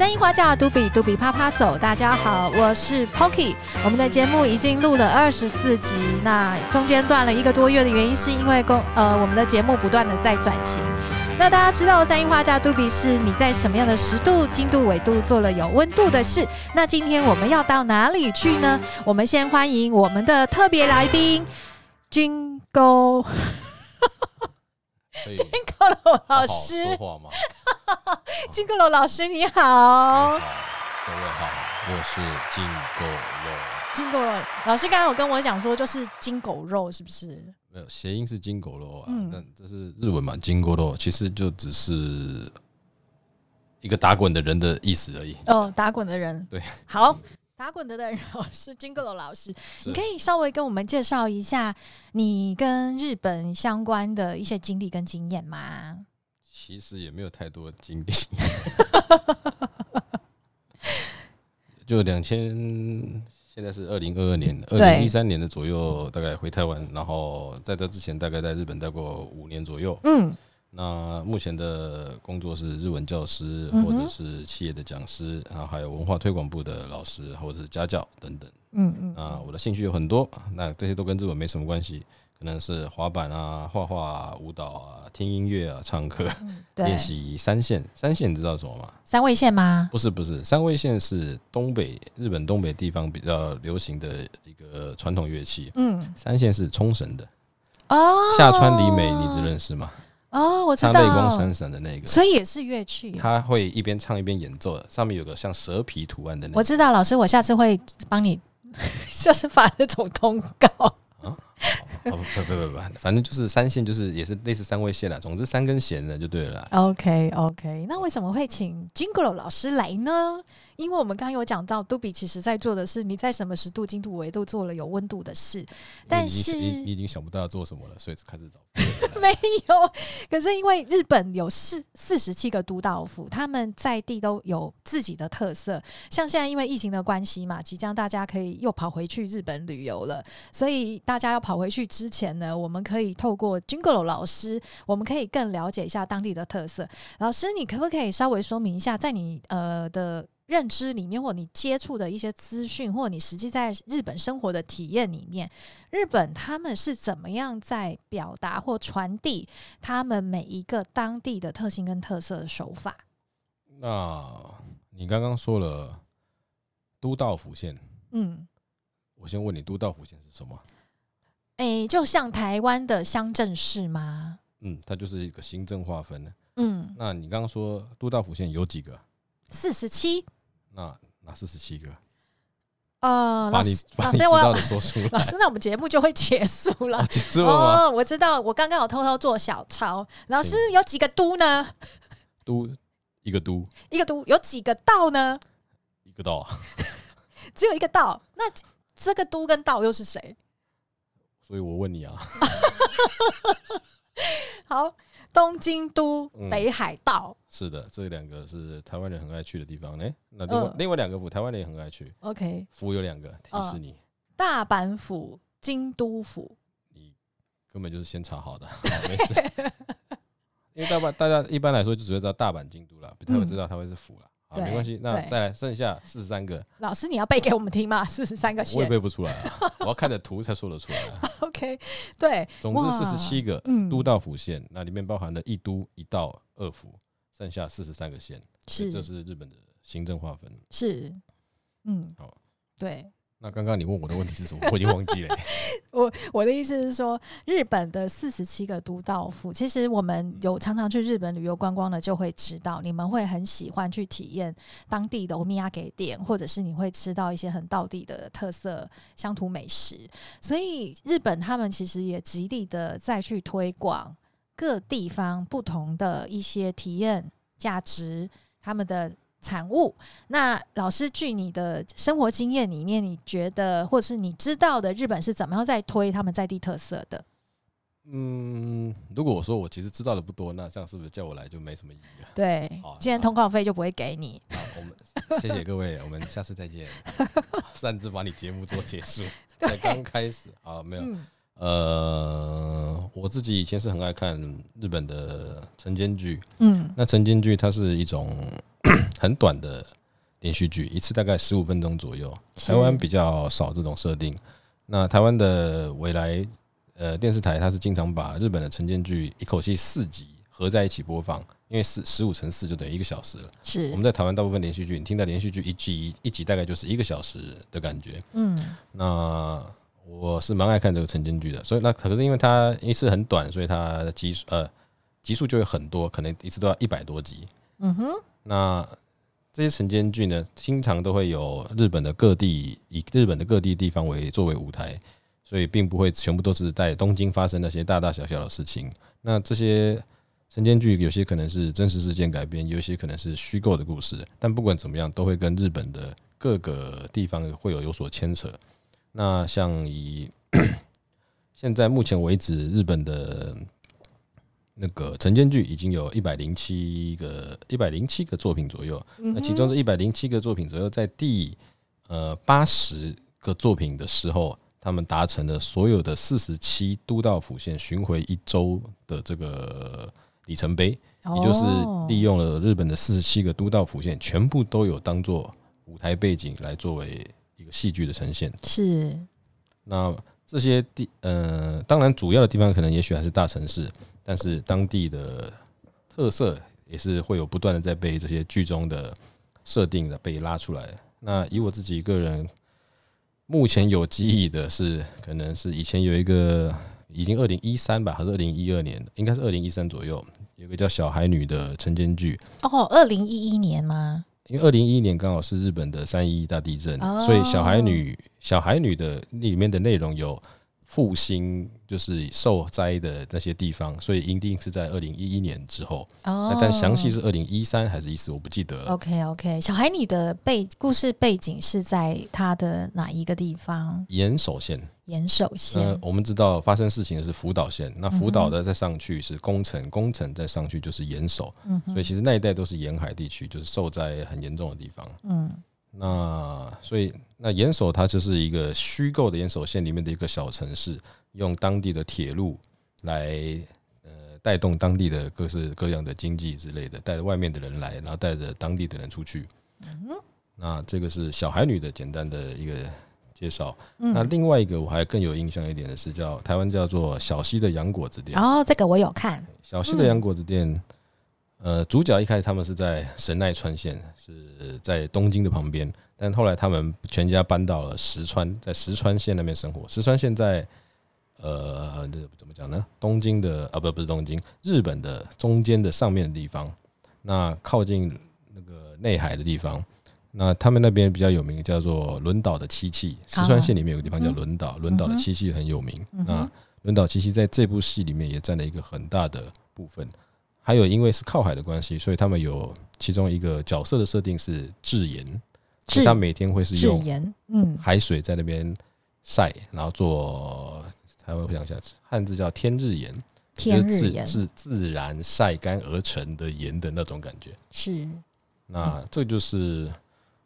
三樱花架度比嘟比啪啪走，大家好，我是 Pocky。我们的节目已经录了二十四集，那中间断了一个多月的原因是因为公呃我们的节目不断的在转型。那大家知道三樱花架杜比是你在什么样的时度、经度、纬度做了有温度的事？那今天我们要到哪里去呢？我们先欢迎我们的特别来宾，Jingle。金 老师，金狗楼老师你好，好，各位好，我是金狗肉。金狗肉老师刚刚有跟我讲说，就是金狗肉是不是？没有，谐音是金狗肉啊，那、嗯、这是日文嘛？金狗肉其实就只是一个打滚的人的意思而已。哦，打滚的人，对，好。打滚的的老师金阁楼老师，你可以稍微跟我们介绍一下你跟日本相关的一些经历跟经验吗？其实也没有太多的经历，就两千，现在是二零二二年，二零一三年的左右，大概回台湾，然后在这之前大概在日本待过五年左右，嗯。那目前的工作是日文教师，或者是企业的讲师，然后还有文化推广部的老师，或者是家教等等。嗯嗯。啊，我的兴趣有很多，那这些都跟日文没什么关系，可能是滑板啊、画画啊、舞蹈啊、听音乐啊、唱歌、练习三线。三线你知道什么吗？三味线吗？不是不是，三味线是东北日本东北地方比较流行的一个传统乐器。嗯。三线是冲绳的。哦。下川里美，你只认识吗？哦，我知道，闪闪的那个，所以也是乐器。他会一边唱一边演奏，上面有个像蛇皮图案的那个。我知道，老师，我下次会帮你，下次发那种通告。啊，不不不不不，反正就是三线，就是也是类似三味线啦。总之三根弦的就对了。OK OK，那为什么会请 Jingle 老师来呢？因为我们刚刚有讲到，杜比其实在做的是你在什么十度、经度、纬度做了有温度的事，但是你，你，你已经想不到要做什么了，所以开始找。没有，可是因为日本有四四十七个都道府，他们在地都有自己的特色。像现在因为疫情的关系嘛，即将大家可以又跑回去日本旅游了，所以大家要跑回去之前呢，我们可以透过 Jingle 老师，我们可以更了解一下当地的特色。老师，你可不可以稍微说明一下，在你呃的。认知里面，或你接触的一些资讯，或你实际在日本生活的体验里面，日本他们是怎么样在表达或传递他们每一个当地的特性跟特色的手法？那你刚刚说了都道府县，嗯，我先问你，都道府县是什么？哎、欸，就像台湾的乡镇市吗？嗯，它就是一个行政划分。嗯，那你刚刚说都道府县有几个？四十七。那哪四十七个？呃，老师，老师，我 老师，那我们节目就会结束了。哦、结束了？哦，我知道，我刚刚有偷偷做小抄。老师有几个都呢？都一个都，一个都有几个道呢？一个道啊，只有一个道。那这个都跟道又是谁？所以我问你啊。好。东京都、北海道、嗯，是的，这两个是台湾人很爱去的地方呢。那另外、呃、另外两个府，台湾人也很爱去。OK，府有两个，提示你：呃、大阪府、京都府。你根本就是先查好的，好，没事。因为大阪大家一般来说就只会知道大阪、京都了，不太会知道它会是府了。好，没关系。那再来剩下四十三个，老师你要背给我们听吗？四十三个，我也背不出来啊，我要看着图才说得出来啊。OK，对，总之四十七个都道府县，那里面包含了一都、一道、二府，剩下四十三个县，是，这是日本的行政划分。是，嗯，好，对。那刚刚你问我的问题是什么？我已经忘记了。我我的意思是说，日本的四十七个都道府，其实我们有常常去日本旅游观光的，就会知道你们会很喜欢去体验当地的欧米亚给店，或者是你会吃到一些很道地的特色乡土美食。所以日本他们其实也极力的再去推广各地方不同的一些体验价值，他们的。产物。那老师，据你的生活经验里面，你觉得或者是你知道的，日本是怎么样在推他们在地特色的？嗯，如果我说我其实知道的不多，那这样是不是叫我来就没什么意义了？对，今天通告费就不会给你。好，我们谢谢各位，我们下次再见。擅自把你节目做结束，才刚开始啊，没有。嗯、呃，我自己以前是很爱看日本的晨间剧，嗯，那晨间剧它是一种。很短的连续剧，一次大概十五分钟左右。台湾比较少这种设定。那台湾的未来呃电视台，它是经常把日本的晨间剧一口气四集合在一起播放，因为四十五乘四就等于一个小时了。是。我们在台湾大部分连续剧，你听到连续剧一集一集大概就是一个小时的感觉。嗯。那我是蛮爱看这个晨间剧的，所以那可是因为它一次很短，所以它的集呃集数就会很多，可能一次都要一百多集。嗯哼。那这些晨间剧呢，经常都会有日本的各地，以日本的各地地方为作为舞台，所以并不会全部都是在东京发生那些大大小小的事情。那这些晨间剧有些可能是真实事件改编，有些可能是虚构的故事，但不管怎么样，都会跟日本的各个地方会有有所牵扯。那像以 现在目前为止，日本的。那个晨间剧已经有一百零七个一百零七个作品左右，那其中这一百零七个作品左右，在第呃八十个作品的时候，他们达成了所有的四十七都道府县巡回一周的这个里程碑，也就是利用了日本的四十七个都道府县，全部都有当做舞台背景来作为一个戏剧的呈现。是，那这些地呃，当然主要的地方可能也许还是大城市。但是当地的特色也是会有不断的在被这些剧中的设定的被拉出来。那以我自己个人目前有记忆的是，可能是以前有一个已经二零一三吧，还是二零一二年，应该是二零一三左右，有个叫小孩女的晨间剧。哦，二零一一年吗？因为二零一一年刚好是日本的三一一大地震，所以小孩女小孩女的里面的内容有。复兴就是受灾的那些地方，所以一定是在二零一一年之后。哦，但详细是二零一三还是一四，我不记得了。OK OK，小孩，你的背故事背景是在他的哪一个地方？岩手县。岩手县。呃，我们知道发生事情的是福岛县，那福岛的再上去是宫城，宫城再上去就是岩手。嗯，所以其实那一带都是沿海地区，就是受灾很严重的地方。嗯。那所以，那岩手它就是一个虚构的岩手县里面的一个小城市，用当地的铁路来呃带动当地的各式各样的经济之类的，带着外面的人来，然后带着当地的人出去。嗯那这个是小孩女的简单的一个介绍。那另外一个我还更有印象一点的是叫台湾叫做小溪的洋果子店。哦，这个我有看。小溪的洋果子店。呃，主角一开始他们是在神奈川县，是在东京的旁边，但后来他们全家搬到了石川，在石川县那边生活。石川县在呃，这怎么讲呢？东京的啊，不不是东京，日本的中间的上面的地方，那靠近那个内海的地方。那他们那边比较有名，叫做轮岛的漆器。石川县里面有个地方叫轮岛，轮岛的漆器很有名。那轮岛漆器在这部戏里面也占了一个很大的部分。还有，因为是靠海的关系，所以他们有其中一个角色的设定是制盐，所以他每天会是用嗯海水在那边晒，然后做，还会想一下汉字叫天日盐，天日盐自自然晒干而成的盐的那种感觉。是，那这就是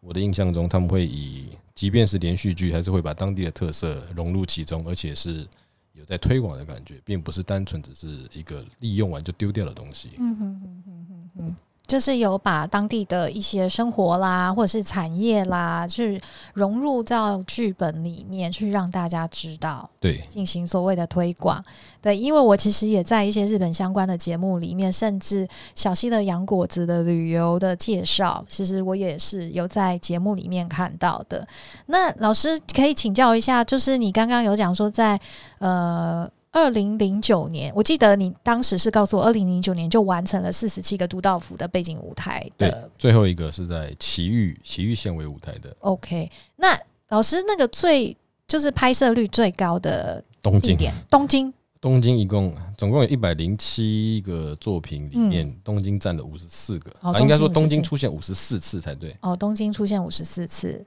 我的印象中，他们会以即便是连续剧，还是会把当地的特色融入其中，而且是。有在推广的感觉，并不是单纯只是一个利用完就丢掉的东西。嗯哼哼哼哼哼。就是有把当地的一些生活啦，或者是产业啦，去融入到剧本里面，去让大家知道，对，进行所谓的推广。对，因为我其实也在一些日本相关的节目里面，甚至小溪的洋果子的旅游的介绍，其实我也是有在节目里面看到的。那老师可以请教一下，就是你刚刚有讲说在呃。二零零九年，我记得你当时是告诉我，二零零九年就完成了四十七个都道府的背景舞台的。对，最后一个是在埼玉埼玉县为舞台的。OK，那老师那个最就是拍摄率最高的，东京，东京，东京一共总共有一百零七个作品里面，嗯、东京占了五十四个，啊，应该说东京出现五十四次才对。哦，东京出现五十四次，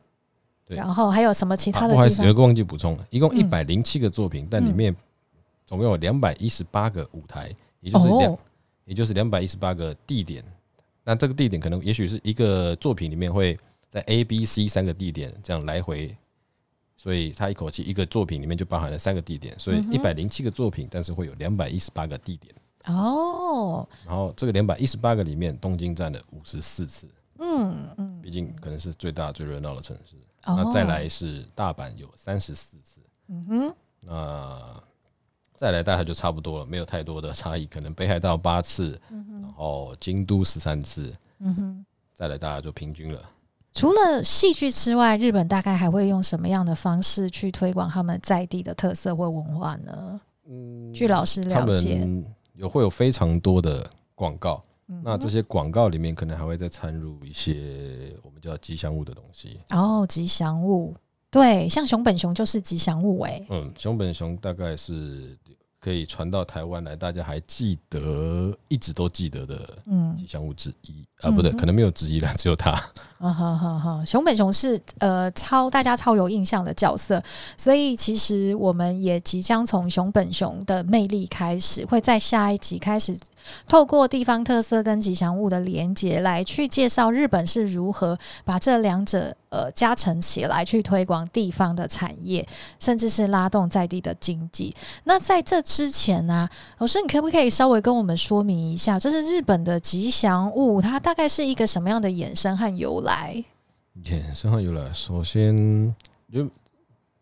对。然后还有什么其他的？不好意思，有一个忘记补充了，一共一百零七个作品，嗯、但里面。总共有两百一十八个舞台，也就是两，也就是两百一十八个地点。那这个地点可能也许是一个作品里面会在 A、B、C 三个地点这样来回，所以它一口气一个作品里面就包含了三个地点，所以一百零七个作品，但是会有两百一十八个地点。哦，然后这个两百一十八个里面，东京占了五十四次。嗯嗯，毕竟可能是最大最热闹的城市。哦、那再来是大阪有三十四次。嗯哼，那再来大概就差不多了，没有太多的差异。可能北海道八次，嗯、然后京都十三次。嗯哼，再来大家就平均了。除了戏剧之外，日本大概还会用什么样的方式去推广他们在地的特色或文化呢？嗯，据老师了解，有会有非常多的广告。那这些广告里面可能还会再掺入一些我们叫吉祥物的东西。哦，吉祥物。对，像熊本熊就是吉祥物哎、欸。嗯，熊本熊大概是可以传到台湾来，大家还记得，一直都记得的，嗯，吉祥物之一、嗯、啊，不对，可能没有之一了，只有它。啊哈哈哈！熊本熊是呃超大家超有印象的角色，所以其实我们也即将从熊本熊的魅力开始，会在下一集开始。透过地方特色跟吉祥物的连接来去介绍日本是如何把这两者呃加成起来，去推广地方的产业，甚至是拉动在地的经济。那在这之前呢、啊，老师你可不可以稍微跟我们说明一下，就是日本的吉祥物它大概是一个什么样的衍生和由来？衍生和由来，首先就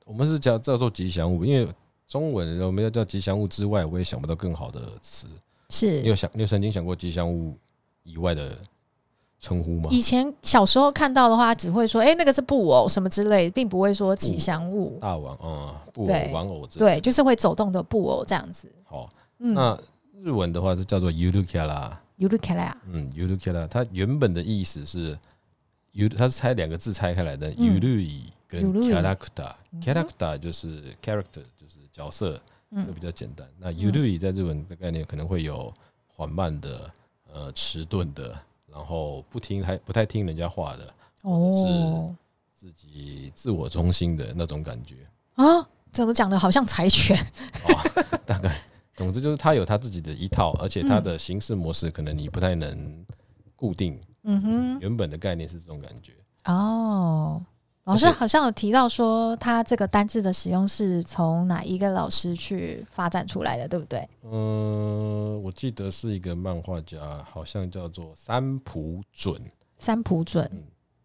我们是叫叫做吉祥物，因为中文我们要叫吉祥物之外，我也想不到更好的词。是你有想，你有曾经想过吉祥物以外的称呼吗？以前小时候看到的话，只会说“哎、欸，那个是布偶什么之类”，并不会说吉祥物。大王啊、嗯，布偶玩偶之类，对，就是会走动的布偶这样子。好，嗯、那日文的话是叫做 “Yuru Kara”，Yuru Kara，嗯，Yuru Kara，它原本的意思是 “yu”，它是拆两个字拆开来的 “Yurui” 跟 “character”，character 就是 character，就是角色。就比较简单。那 Yurui 在日文的概念可能会有缓慢的、呃迟钝的，然后不听还不太听人家话的，或者是自己自我中心的那种感觉啊？怎么讲的？好像柴犬？大概，总之就是他有他自己的一套，而且他的行事模式可能你不太能固定。嗯哼，原本的概念是这种感觉哦。老师好像有提到说，他这个单字的使用是从哪一个老师去发展出来的，对不对？嗯，我记得是一个漫画家，好像叫做三浦准。三浦准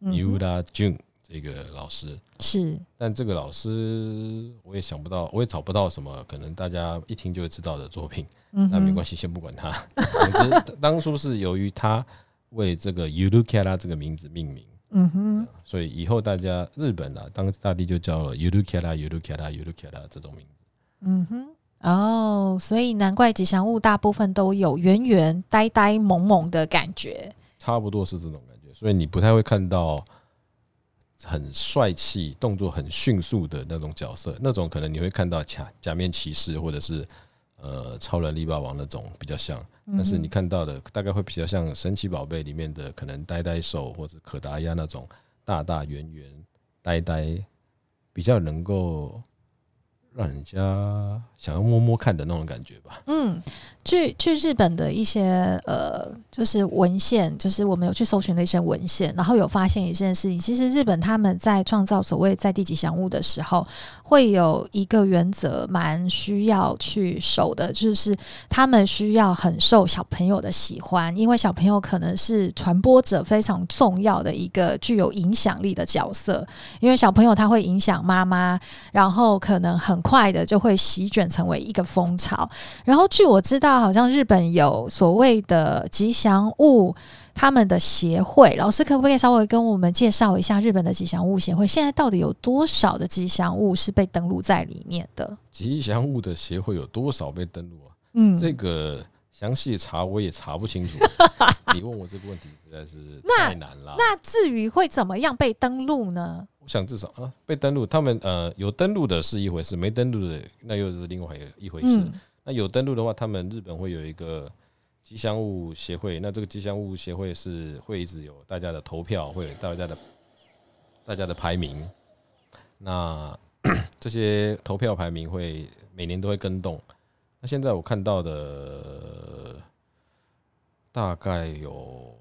，Miura Jun 这个老师是，但这个老师我也想不到，我也找不到什么可能大家一听就会知道的作品。嗯，那没关系，先不管他。总之，当初是由于他为这个 Yuru Kara 这个名字命名。嗯哼，所以以后大家日本啊，当大地就叫了 Yuru Kara Yuru Kara Yuru Kara 这种名字。嗯哼，哦，所以难怪吉祥物大部分都有圆圆、呆呆、萌萌的感觉。差不多是这种感觉，所以你不太会看到很帅气、动作很迅速的那种角色，那种可能你会看到假假面骑士或者是。呃，超人力霸王那种比较像，但是你看到的大概会比较像神奇宝贝里面的可能呆呆兽或者可达鸭那种大大圆圆呆呆，比较能够。让人家想要摸摸看的那种感觉吧。嗯，去去日本的一些呃，就是文献，就是我们有去搜寻的一些文献，然后有发现一件事情。其实日本他们在创造所谓在地吉祥物的时候，会有一个原则，蛮需要去守的，就是他们需要很受小朋友的喜欢，因为小朋友可能是传播者非常重要的一个具有影响力的角色，因为小朋友他会影响妈妈，然后可能很。快的就会席卷成为一个风潮，然后据我知道，好像日本有所谓的吉祥物，他们的协会，老师可不可以稍微跟我们介绍一下日本的吉祥物协会？现在到底有多少的吉祥物是被登录在里面的？吉祥物的协会有多少被登录啊？嗯，这个详细查我也查不清楚。你问我这个问题实在是太难了。那至于会怎么样被登录呢？想至少啊，被登录，他们呃有登录的是一回事，没登录的那又是另外一回事。嗯、那有登录的话，他们日本会有一个吉祥物协会，那这个吉祥物协会是会一直有大家的投票，会有大家的大家的排名。那 这些投票排名会每年都会更动。那现在我看到的大概有。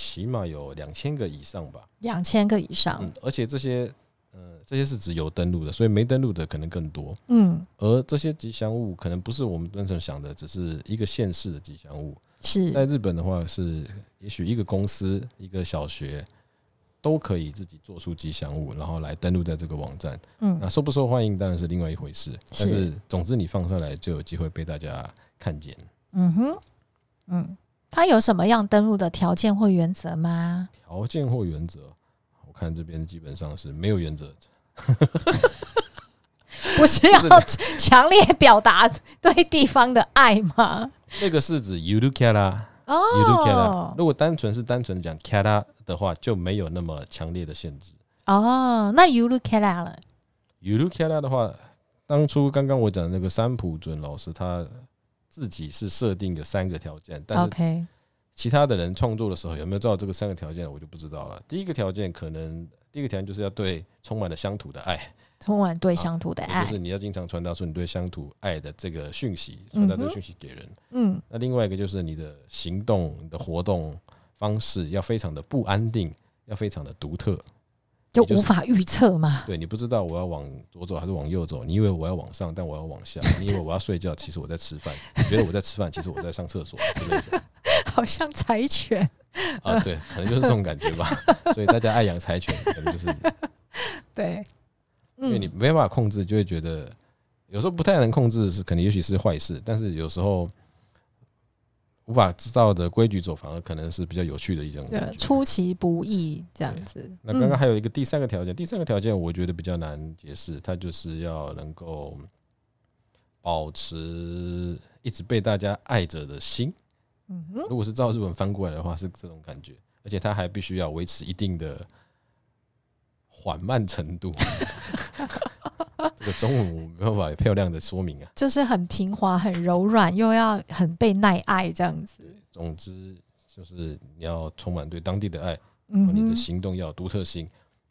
起码有两千个以上吧，两千个以上。嗯，而且这些，呃，这些是只有登录的，所以没登录的可能更多。嗯，而这些吉祥物可能不是我们单纯想的，只是一个县市的吉祥物。是在日本的话是，也许一个公司、一个小学都可以自己做出吉祥物，然后来登录在这个网站。嗯，那受不受欢迎当然是另外一回事。但是总之你放上来就有机会被大家看见。嗯哼，嗯，它有什么样登录的条件或原则吗？条件或原则，我看这边基本上是没有原则。不是要强烈表达对地方的爱吗？那个是指 Yuru Kara 哦，Yuru Kara。如果单纯是单纯讲 Kara 的话，就没有那么强烈的限制。哦，那 Yuru Kara 了？Yuru Kara 的话，当初刚刚我讲的那个三浦准老师，他自己是设定的三个条件，但是其他的人创作的时候有没有照这个三个条件，我就不知道了。第一个条件可能，第一个条件就是要对充满了乡土的爱。充满对乡土的爱，就是你要经常传达出你对乡土爱的这个讯息，传达这个讯息给人。嗯，那另外一个就是你的行动、你的活动方式要非常的不安定，要非常的独特，就无法预测嘛。对，你不知道我要往左走还是往右走，你以为我要往上，但我要往下；你以为我要睡觉，其实我在吃饭；你觉得我在吃饭，其实我在上厕所之类的。好像柴犬啊，对，可能就是这种感觉吧。所以大家爱养柴犬，可能就是 对。因为你没办法控制，就会觉得有时候不太能控制，是可能也许是坏事。但是有时候无法知道的规矩走，反而可能是比较有趣的一种。对，出其不意这样子。那刚刚还有一个第三个条件，第三个条件我觉得比较难解释，它就是要能够保持一直被大家爱着的心。嗯哼，如果是照日本翻过来的话，是这种感觉，而且它还必须要维持一定的。缓慢程度，这 个中文我没办法漂亮的说明啊，就是很平滑、很柔软，又要很被耐爱这样子。总之就是你要充满对当地的爱，然后你的行动要有独特性，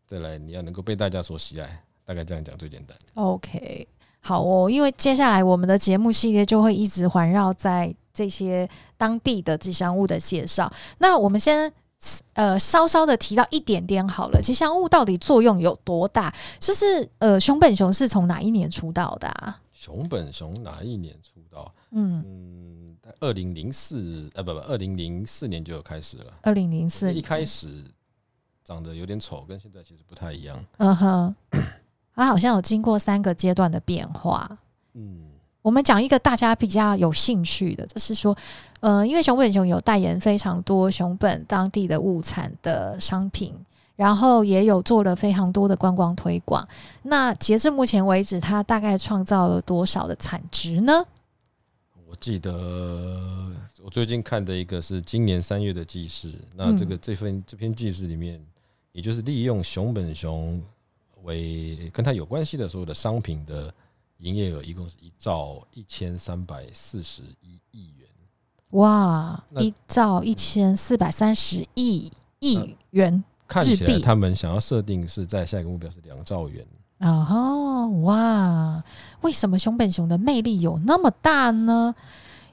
再来你要能够被大家所喜爱，大概这样讲最简单。OK，好哦，因为接下来我们的节目系列就会一直环绕在这些当地的吉祥物的介绍。那我们先。呃，稍稍的提到一点点好了。吉祥物到底作用有多大？就是呃，熊本熊是从哪一年出道的啊？熊本熊哪一年出道？嗯嗯，二零零四呃，不不，二零零四年就有开始了。二零零四一开始长得有点丑，跟现在其实不太一样。嗯哼，它好像有经过三个阶段的变化。嗯。我们讲一个大家比较有兴趣的，就是说，呃，因为熊本熊有代言非常多熊本当地的物产的商品，然后也有做了非常多的观光推广。那截至目前为止，它大概创造了多少的产值呢？我记得我最近看的一个是今年三月的记事，那这个这份这篇记事里面，也就是利用熊本熊为跟它有关系的所有的商品的。营业额一共是一兆一千三百四十一亿元，哇！一兆一千四百三十亿亿元，看起来他们想要设定是在下一个目标是两兆元。哦，哇！为什么熊本熊的魅力有那么大呢？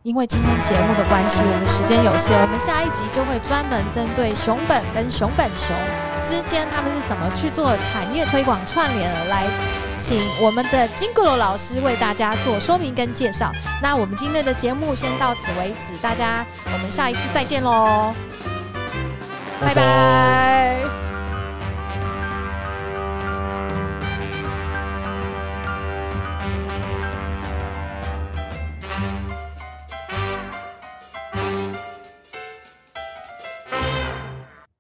因为今天节目的关系，我们时间有限，我们下一集就会专门针对熊本跟熊本熊之间他们是怎么去做产业推广串联而来。请我们的金古罗老师为大家做说明跟介绍。那我们今天的节目先到此为止，大家我们下一次再见喽，拜拜。